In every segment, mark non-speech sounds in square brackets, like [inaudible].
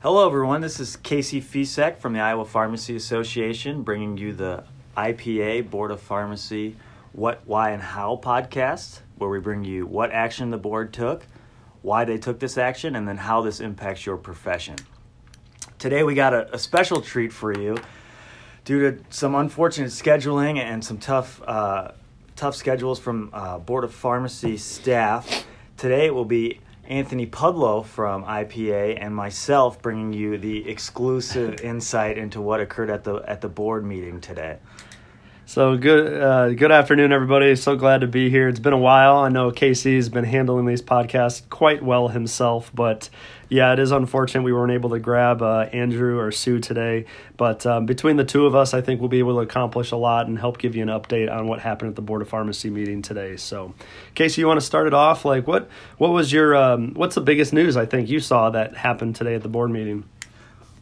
Hello, everyone. This is Casey Ficek from the Iowa Pharmacy Association bringing you the IPA Board of Pharmacy What, Why, and How podcast, where we bring you what action the board took, why they took this action, and then how this impacts your profession. Today, we got a, a special treat for you due to some unfortunate scheduling and some tough, uh, tough schedules from uh, Board of Pharmacy staff. Today, it will be Anthony Pudlo from IPA and myself bringing you the exclusive [laughs] insight into what occurred at the at the board meeting today. So good, uh, good afternoon, everybody. So glad to be here. It's been a while. I know Casey's been handling these podcasts quite well himself, but yeah, it is unfortunate we weren't able to grab uh, Andrew or Sue today. But um, between the two of us, I think we'll be able to accomplish a lot and help give you an update on what happened at the Board of Pharmacy meeting today. So, Casey, you want to start it off? Like, what what was your um, what's the biggest news I think you saw that happened today at the board meeting?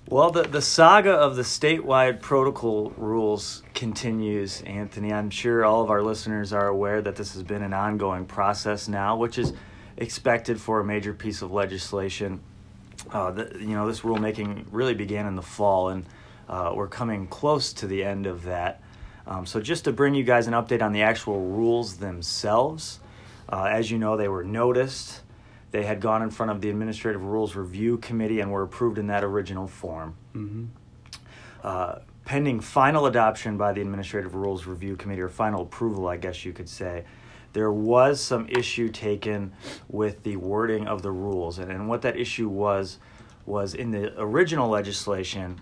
Well, the, the saga of the statewide protocol rules continues, Anthony. I'm sure all of our listeners are aware that this has been an ongoing process now, which is expected for a major piece of legislation. Uh, the, you know, this rulemaking really began in the fall, and uh, we're coming close to the end of that. Um, so, just to bring you guys an update on the actual rules themselves, uh, as you know, they were noticed. They had gone in front of the Administrative Rules Review Committee and were approved in that original form. Mm-hmm. Uh, pending final adoption by the Administrative Rules Review Committee, or final approval, I guess you could say, there was some issue taken with the wording of the rules. And, and what that issue was, was in the original legislation,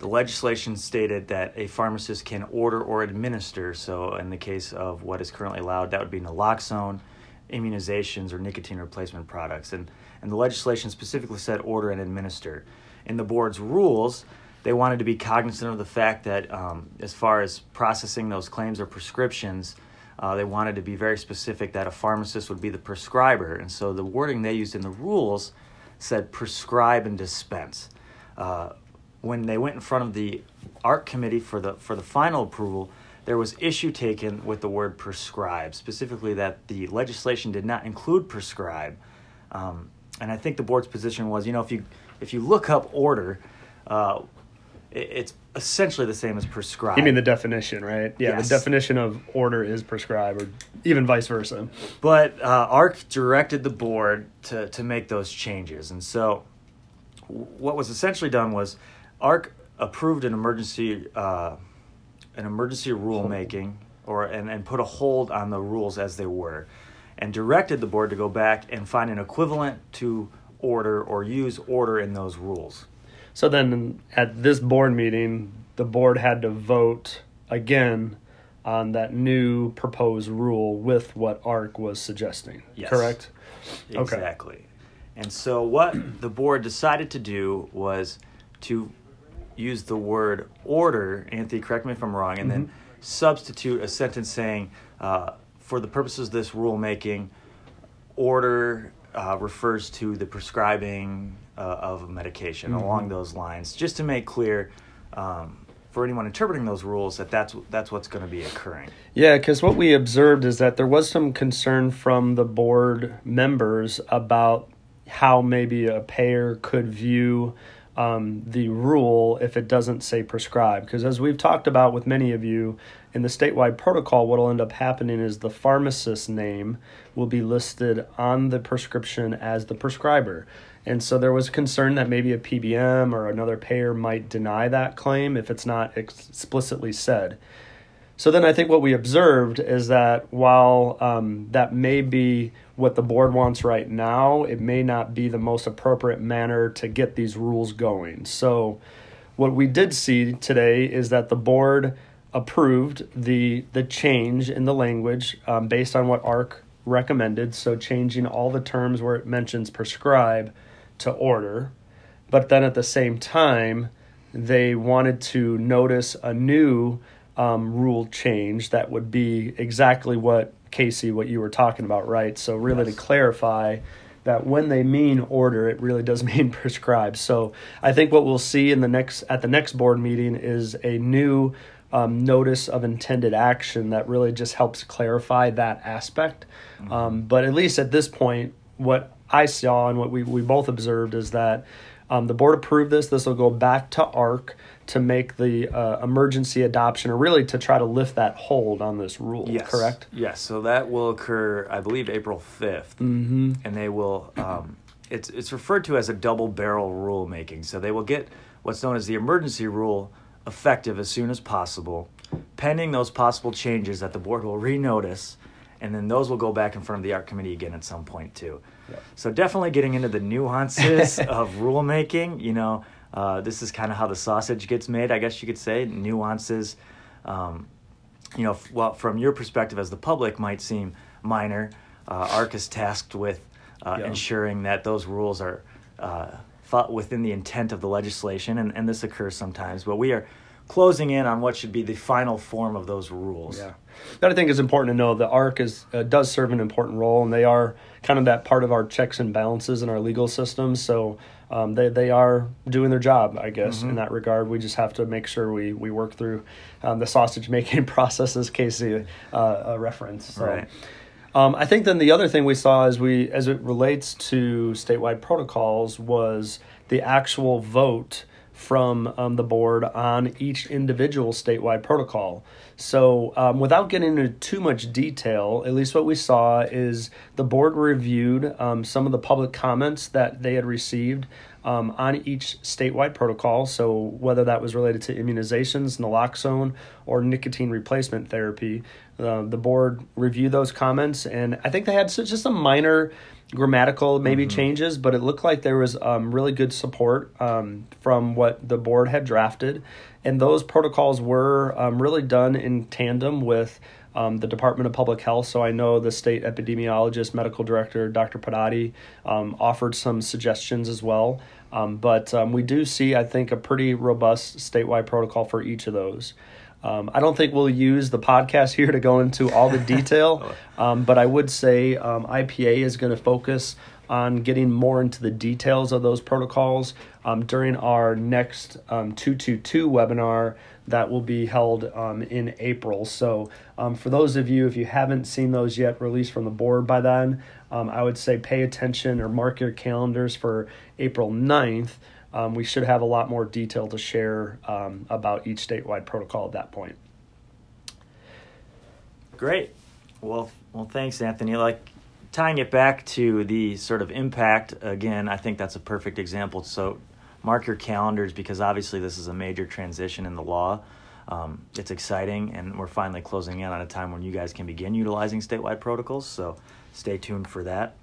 the legislation stated that a pharmacist can order or administer, so in the case of what is currently allowed, that would be naloxone immunizations or nicotine replacement products. And, and the legislation specifically said order and administer. In the board's rules, they wanted to be cognizant of the fact that um, as far as processing those claims or prescriptions, uh, they wanted to be very specific that a pharmacist would be the prescriber. And so the wording they used in the rules said prescribe and dispense. Uh, when they went in front of the ARC committee for the, for the final approval, there was issue taken with the word prescribe, specifically that the legislation did not include prescribe. Um, and I think the board's position was, you know, if you if you look up order, uh, it's essentially the same as prescribe. You mean the definition, right? Yeah, Yes. the definition of order is prescribed, or even vice versa. But uh, ARC directed the board to, to make those changes. And so what was essentially done was ARC approved an emergency uh, an emergency rulemaking or and, and put a hold on the rules as they were and directed the board to go back and find an equivalent to order or use order in those rules. So then at this board meeting, the board had to vote again on that new proposed rule with what ARC was suggesting. Yes. Correct? Okay. Exactly. And so what the board decided to do was to use the word order, Anthony, correct me if I'm wrong, and then substitute a sentence saying, uh, for the purposes of this rulemaking, order uh, refers to the prescribing uh, of medication along those lines, just to make clear um, for anyone interpreting those rules that that's, that's what's going to be occurring. Yeah, because what we observed is that there was some concern from the board members about how maybe a payer could view um, the rule if it doesn't say prescribe. Because as we've talked about with many of you, in the statewide protocol, what will end up happening is the pharmacist's name will be listed on the prescription as the prescriber. And so there was concern that maybe a PBM or another payer might deny that claim if it's not explicitly said. So then I think what we observed is that while um, that may be what the board wants right now, it may not be the most appropriate manner to get these rules going. So what we did see today is that the board approved the the change in the language um, based on what ARC recommended. So changing all the terms where it mentions prescribe to order, but then at the same time they wanted to notice a new um, rule change that would be exactly what Casey, what you were talking about, right? So really Yes. to clarify that when they mean order, it really does [laughs] mean prescribe. So I think what we'll see in the next at the next board meeting is a new um, notice of intended action that really just helps clarify that aspect. Um, but at least at this point, what I saw and what we, we both observed is that um, the board approved this. This will go back to ARC to make the uh, emergency adoption, or really to try to lift that hold on this rule. Yes. Correct. Yes. So that will occur, I believe, April 5th Mm-hmm. and they will. Um, it's it's referred to as a double barrel rulemaking. So they will get what's known as the emergency rule effective as soon as possible, pending those possible changes that the board will renotice, and then those will go back in front of the ARC committee again at some point too. Yep. So definitely getting into the nuances [laughs] of rulemaking. You know, uh, this is kind of how the sausage gets made, I guess you could say. Nuances. Um, you know, f- well, from your perspective as the public, might seem minor. Uh, ARC is tasked with uh, Yeah. ensuring that those rules are uh, fought within the intent of the legislation, and, and this occurs sometimes. But we are closing in on what should be the final form of those rules. Yeah, that I think is important to know. The ARC is uh, does serve an important role, and they are kind of that part of our checks and balances in our legal system. So um, they they are doing their job, I guess, in that regard. We just have to make sure we we work through um, the sausage making [laughs] process, as Casey uh, uh, referenced. So. Right. Um, I think then the other thing we saw as we as it relates to statewide protocols was the actual vote from um, the board on each individual statewide protocol. So, um, without getting into too much detail, at least what we saw is the board reviewed um, some of the public comments that they had received um, on each statewide protocol. So, whether that was related to immunizations, naloxone, or nicotine replacement therapy, uh, the board reviewed those comments, and I think they had just a minor grammatical maybe changes, but it looked like there was um, really good support um, from what the board had drafted, and those protocols were um, really done in tandem with. Um, the Department of Public Health. So I know the state epidemiologist, medical director, Dr. Pedati, um, offered some suggestions as well. Um, but um, we do see, I think, a pretty robust statewide protocol for each of those. Um, I don't think we'll use the podcast [laughs] here to go into all the detail, [laughs] um, but I would say um, IPA is going to focus on getting more into the details of those protocols um, during our next um, 222 webinar that will be held um, in April. So, um, for those of you, if you haven't seen those yet released from the board by then, um, I would say pay attention or mark your calendars for April 9th. Um, we should have a lot more detail to share um, about each statewide protocol at that point. Great. Well, well, thanks, Anthony. Like tying it back to the sort of impact again, I think that's a perfect example. So mark your calendars because obviously this is a major transition in the law. Um, it's exciting, and we're finally closing in on a time when you guys can begin utilizing statewide protocols. So stay tuned for that.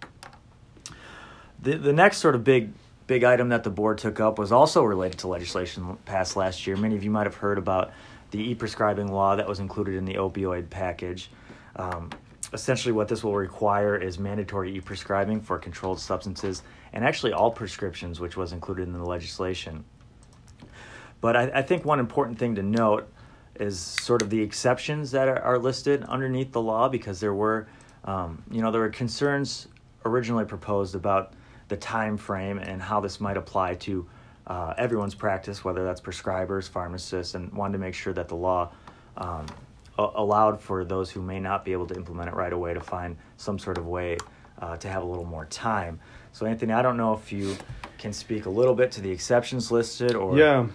The the next sort of big big item that the board took up was also related to legislation passed last year. Many of you might have heard about the e-prescribing law that was included in the opioid package. Um, essentially, what this will require is mandatory e-prescribing for controlled substances and actually all prescriptions, which was included in the legislation. But I, I think one important thing to note is sort of the exceptions that are, are listed underneath the law because there were, um, you know, there were concerns originally proposed about the time frame and how this might apply to uh, everyone's practice, whether that's prescribers, pharmacists, and wanted to make sure that the law um, allowed for those who may not be able to implement it right away to find some sort of way uh, to have a little more time. So, Anthony, I don't know if you can speak a little bit to the exceptions listed or Yeah.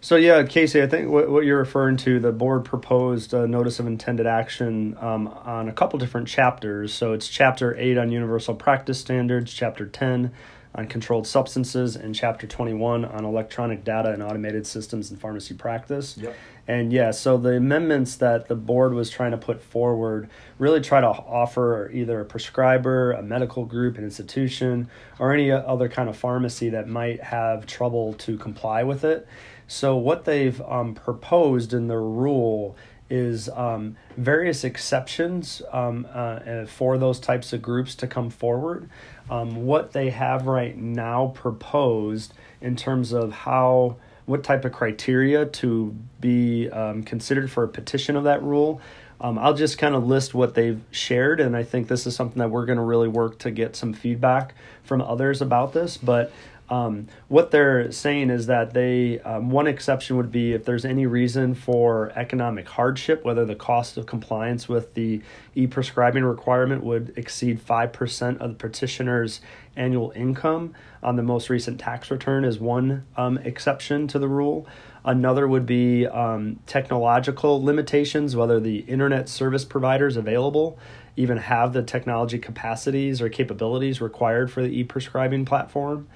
So yeah, Casey, I think what, what you're referring to, the board proposed a notice of intended action um, on a couple different chapters. So it's chapter eight on universal practice standards, chapter ten on controlled substances, and chapter twenty-one on electronic data and automated systems in pharmacy practice. Yep. And yeah, so the amendments that the board was trying to put forward really try to offer either a prescriber, a medical group, an institution, or any other kind of pharmacy that might have trouble to comply with it. So what they've um, proposed in the rule is um, various exceptions um, uh, uh, for those types of groups to come forward. Um, what they have right now proposed in terms of how what type of criteria to be um, considered for a petition of that rule. Um, I'll just kind of list what they've shared, and I think this is something that we're going to really work to get some feedback from others about this. But Um, what they're saying is that they um, one exception would be if there's any reason for economic hardship, whether the cost of compliance with the e-prescribing requirement would exceed five percent of the petitioner's annual income on the most recent tax return, is one um, exception to the rule. Another would be um, technological limitations, whether the internet service providers available even have the technology capacities or capabilities required for the e prescribing platform.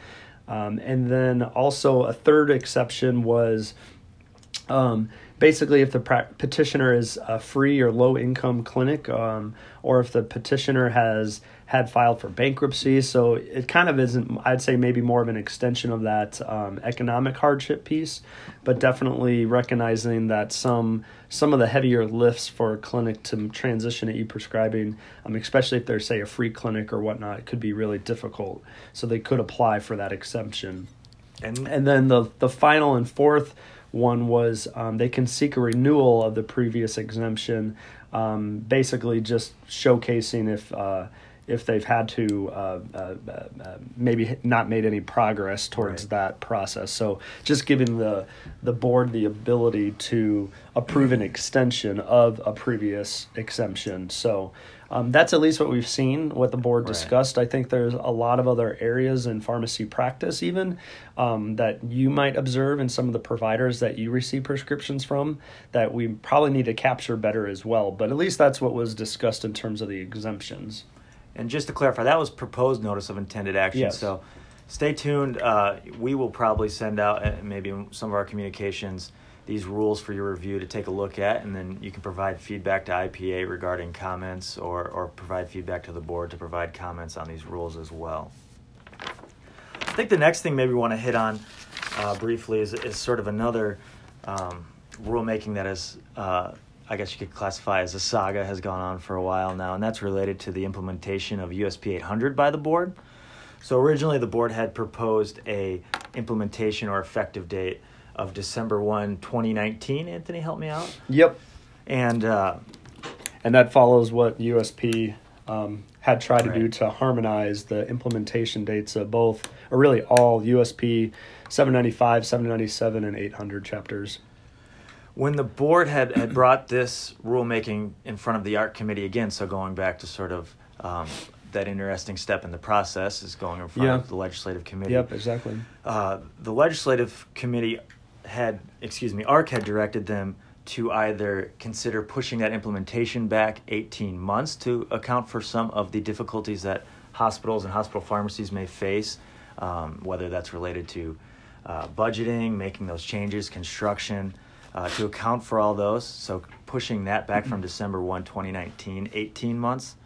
Um, and then also a third exception was um, basically if the petitioner is a free or low income clinic um, or if the petitioner has had filed for bankruptcy so it kind of isn't i'd say maybe more of an extension of that um, economic hardship piece but definitely recognizing that some some of the heavier lifts for a clinic to transition to e-prescribing um, especially if they're say a free clinic or whatnot it could be really difficult. So they could apply for that exemption. And, and then the, the final and fourth one was um, they can seek a renewal of the previous exemption, um, basically just showcasing if uh, if they've had to uh, uh, uh maybe not made any progress towards right. that process. So just giving the the board the ability to approve an extension of a previous exemption. So um, that's at least what we've seen, what the board right. discussed. I think there's a lot of other areas in pharmacy practice, even um, that you might observe in some of the providers that you receive prescriptions from that we probably need to capture better as well. But at least that's what was discussed in terms of the exemptions. And just to clarify, that was proposed notice of intended action. Yes. So stay tuned. Uh, we will probably send out uh, maybe some of our communications these rules for your review to take a look at, and then you can provide feedback to IPA regarding comments or, or provide feedback to the board to provide comments on these rules as well. I think the next thing maybe we want to hit on uh, briefly is, is sort of another um, rulemaking that is, uh, I guess you could classify as a saga, has gone on for a while now, and that's related to the implementation of USP 800 by the board. So originally, the board had proposed a implementation or effective date of December 1, 2019. Anthony, help me out. Yep. And uh, and that follows what USP um, had tried right. to do to harmonize the implementation dates of both, or really all USP 795, 797, and 800 chapters. When the board had, had brought this rulemaking in front of the ARC committee again, so going back to sort of um, that interesting step in the process is going in front yeah. of the legislative committee. Yep, exactly. Uh, the legislative committee had, excuse me, ARC had directed them to either consider pushing that implementation back 18 months to account for some of the difficulties that hospitals and hospital pharmacies may face, um, whether that's related to uh, budgeting, making those changes, construction, uh, to account for all those. So pushing that back from December 1, 2019, 18 months.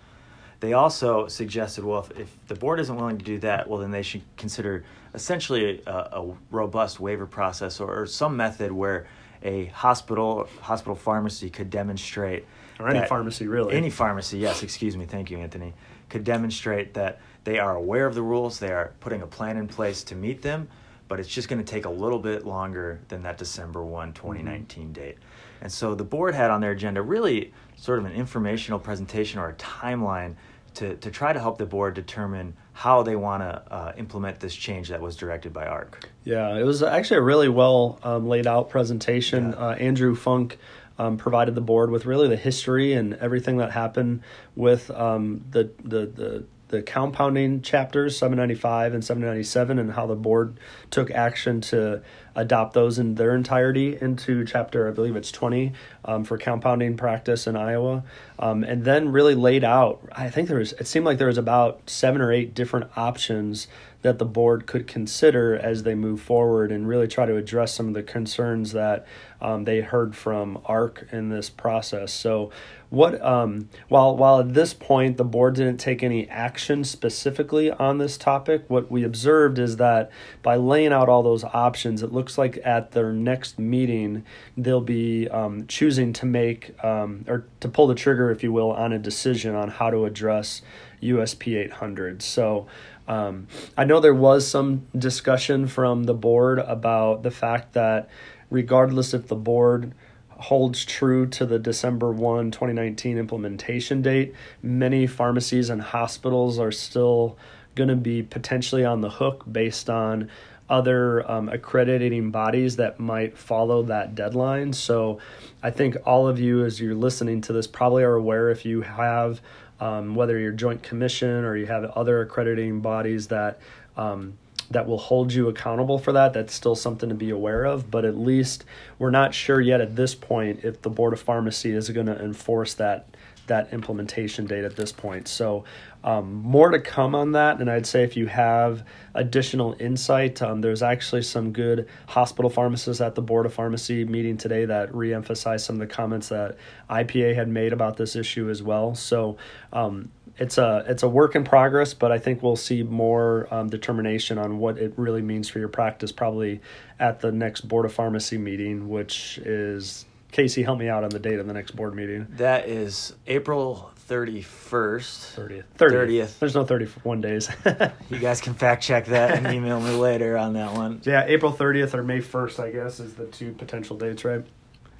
They also suggested, well, if, if the board isn't willing to do that, well, then they should consider essentially a, a robust waiver process or, or, some method where a hospital hospital pharmacy could demonstrate or any pharmacy really any pharmacy yes excuse me thank you anthony could demonstrate that they are aware of the rules they are putting a plan in place to meet them but it's just going to take a little bit longer than that december 1 2019 mm-hmm. date and so the board had on their agenda really sort of an informational presentation or a timeline to, to try to help the board determine how they want to uh, implement this change that was directed by ARC. Yeah, it was actually a really well um, laid out presentation. Yeah. Uh, Andrew Funk um, provided the board with really the history and everything that happened with um, the, the, the the compounding chapters 795 and 797 and how the board took action to adopt those in their entirety into chapter, I believe it's 20 um, for compounding practice in Iowa. Um, and then really laid out, I think there was, it seemed like there was about seven or eight different options that the board could consider as they move forward and really try to address some of the concerns that um, they heard from ARC in this process. So, what um, while while at this point the board didn't take any action specifically on this topic, what we observed is that by laying out all those options, it looks like at their next meeting they'll be um, choosing to make um, or to pull the trigger, if you will, on a decision on how to address USP 800. So. Um, I know there was some discussion from the board about the fact that, regardless if the board holds true to the December 1, 2019 implementation date, many pharmacies and hospitals are still going to be potentially on the hook based on other um, accrediting bodies that might follow that deadline. So I think all of you, as you're listening to this, probably are aware if you have, um, whether you're Joint Commission or you have other accrediting bodies that. Um, that will hold you accountable for that. That's still something to be aware of, but at least we're not sure yet at this point if the Board of Pharmacy is going to enforce that that implementation date at this point. So, um, more to come on that. And I'd say if you have additional insight, um, there's actually some good hospital pharmacists at the Board of Pharmacy meeting today that reemphasized some of the comments that IPA had made about this issue as well. So, um, it's a it's a work in progress, but I think we'll see more um, determination on what it really means for your practice probably at the next Board of Pharmacy meeting, which is Casey, help me out on the date of the next board meeting. That is April 31st. 30th. 30th. 30th. There's no 31 days. [laughs] you guys can fact check that and email me later on that one. Yeah, April 30th or May 1st, I guess, is the two potential dates, right?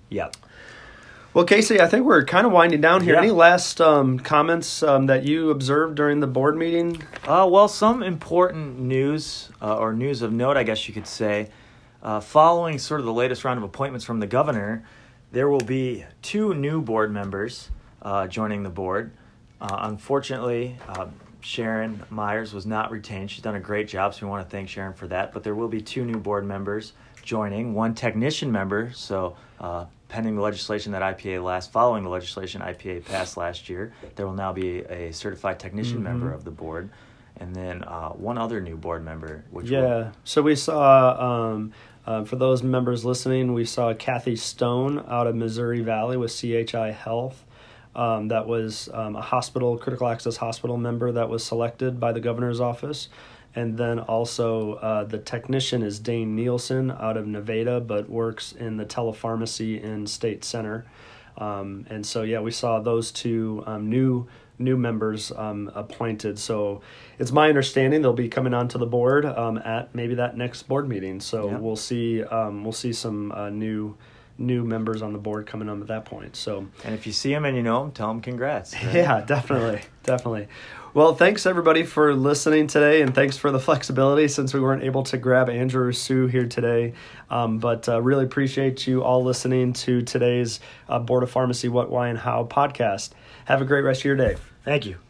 Yep. Well, Casey, I think we're kind of winding down here. Yeah. Any last um, comments um, that you observed during the board meeting? Uh, well, some important news, uh, or news of note, I guess you could say. Uh, following sort of the latest round of appointments from the governor, there will be two new board members uh, joining the board. Uh, unfortunately, uh, Sharon Myers was not retained. She's done a great job, so we want to thank Sharon for that. But there will be two new board members joining, one technician member. So, uh, pending the legislation that IPA last, following the legislation IPA passed last year, there will now be a certified technician mm-hmm. member of the board, and then uh, one other new board member. Which yeah. Will... So we saw. Um, uh, for those members listening, we saw Kathy Stone out of Missouri Valley with CHI Health. Um, that was um, a hospital, critical access hospital member that was selected by the governor's office. And then also uh, the technician is Dane Nielsen out of Nevada, but works in the telepharmacy in State Center. Um, and so, yeah, we saw those two um, new new members um, appointed. So it's my understanding they'll be coming onto the board um, at maybe that next board meeting. So yeah. we'll see um, we'll see some uh, new new members on the board coming on at that point. So and if you see them and you know them, tell them congrats. Right? [laughs] Yeah, definitely, definitely. Well, thanks everybody for listening today, and thanks for the flexibility since we weren't able to grab Andrew or Sue here today. Um, but uh, really appreciate you all listening to today's uh, Board of Pharmacy What, Why, and How podcast. Have a great rest of your day. Thank you.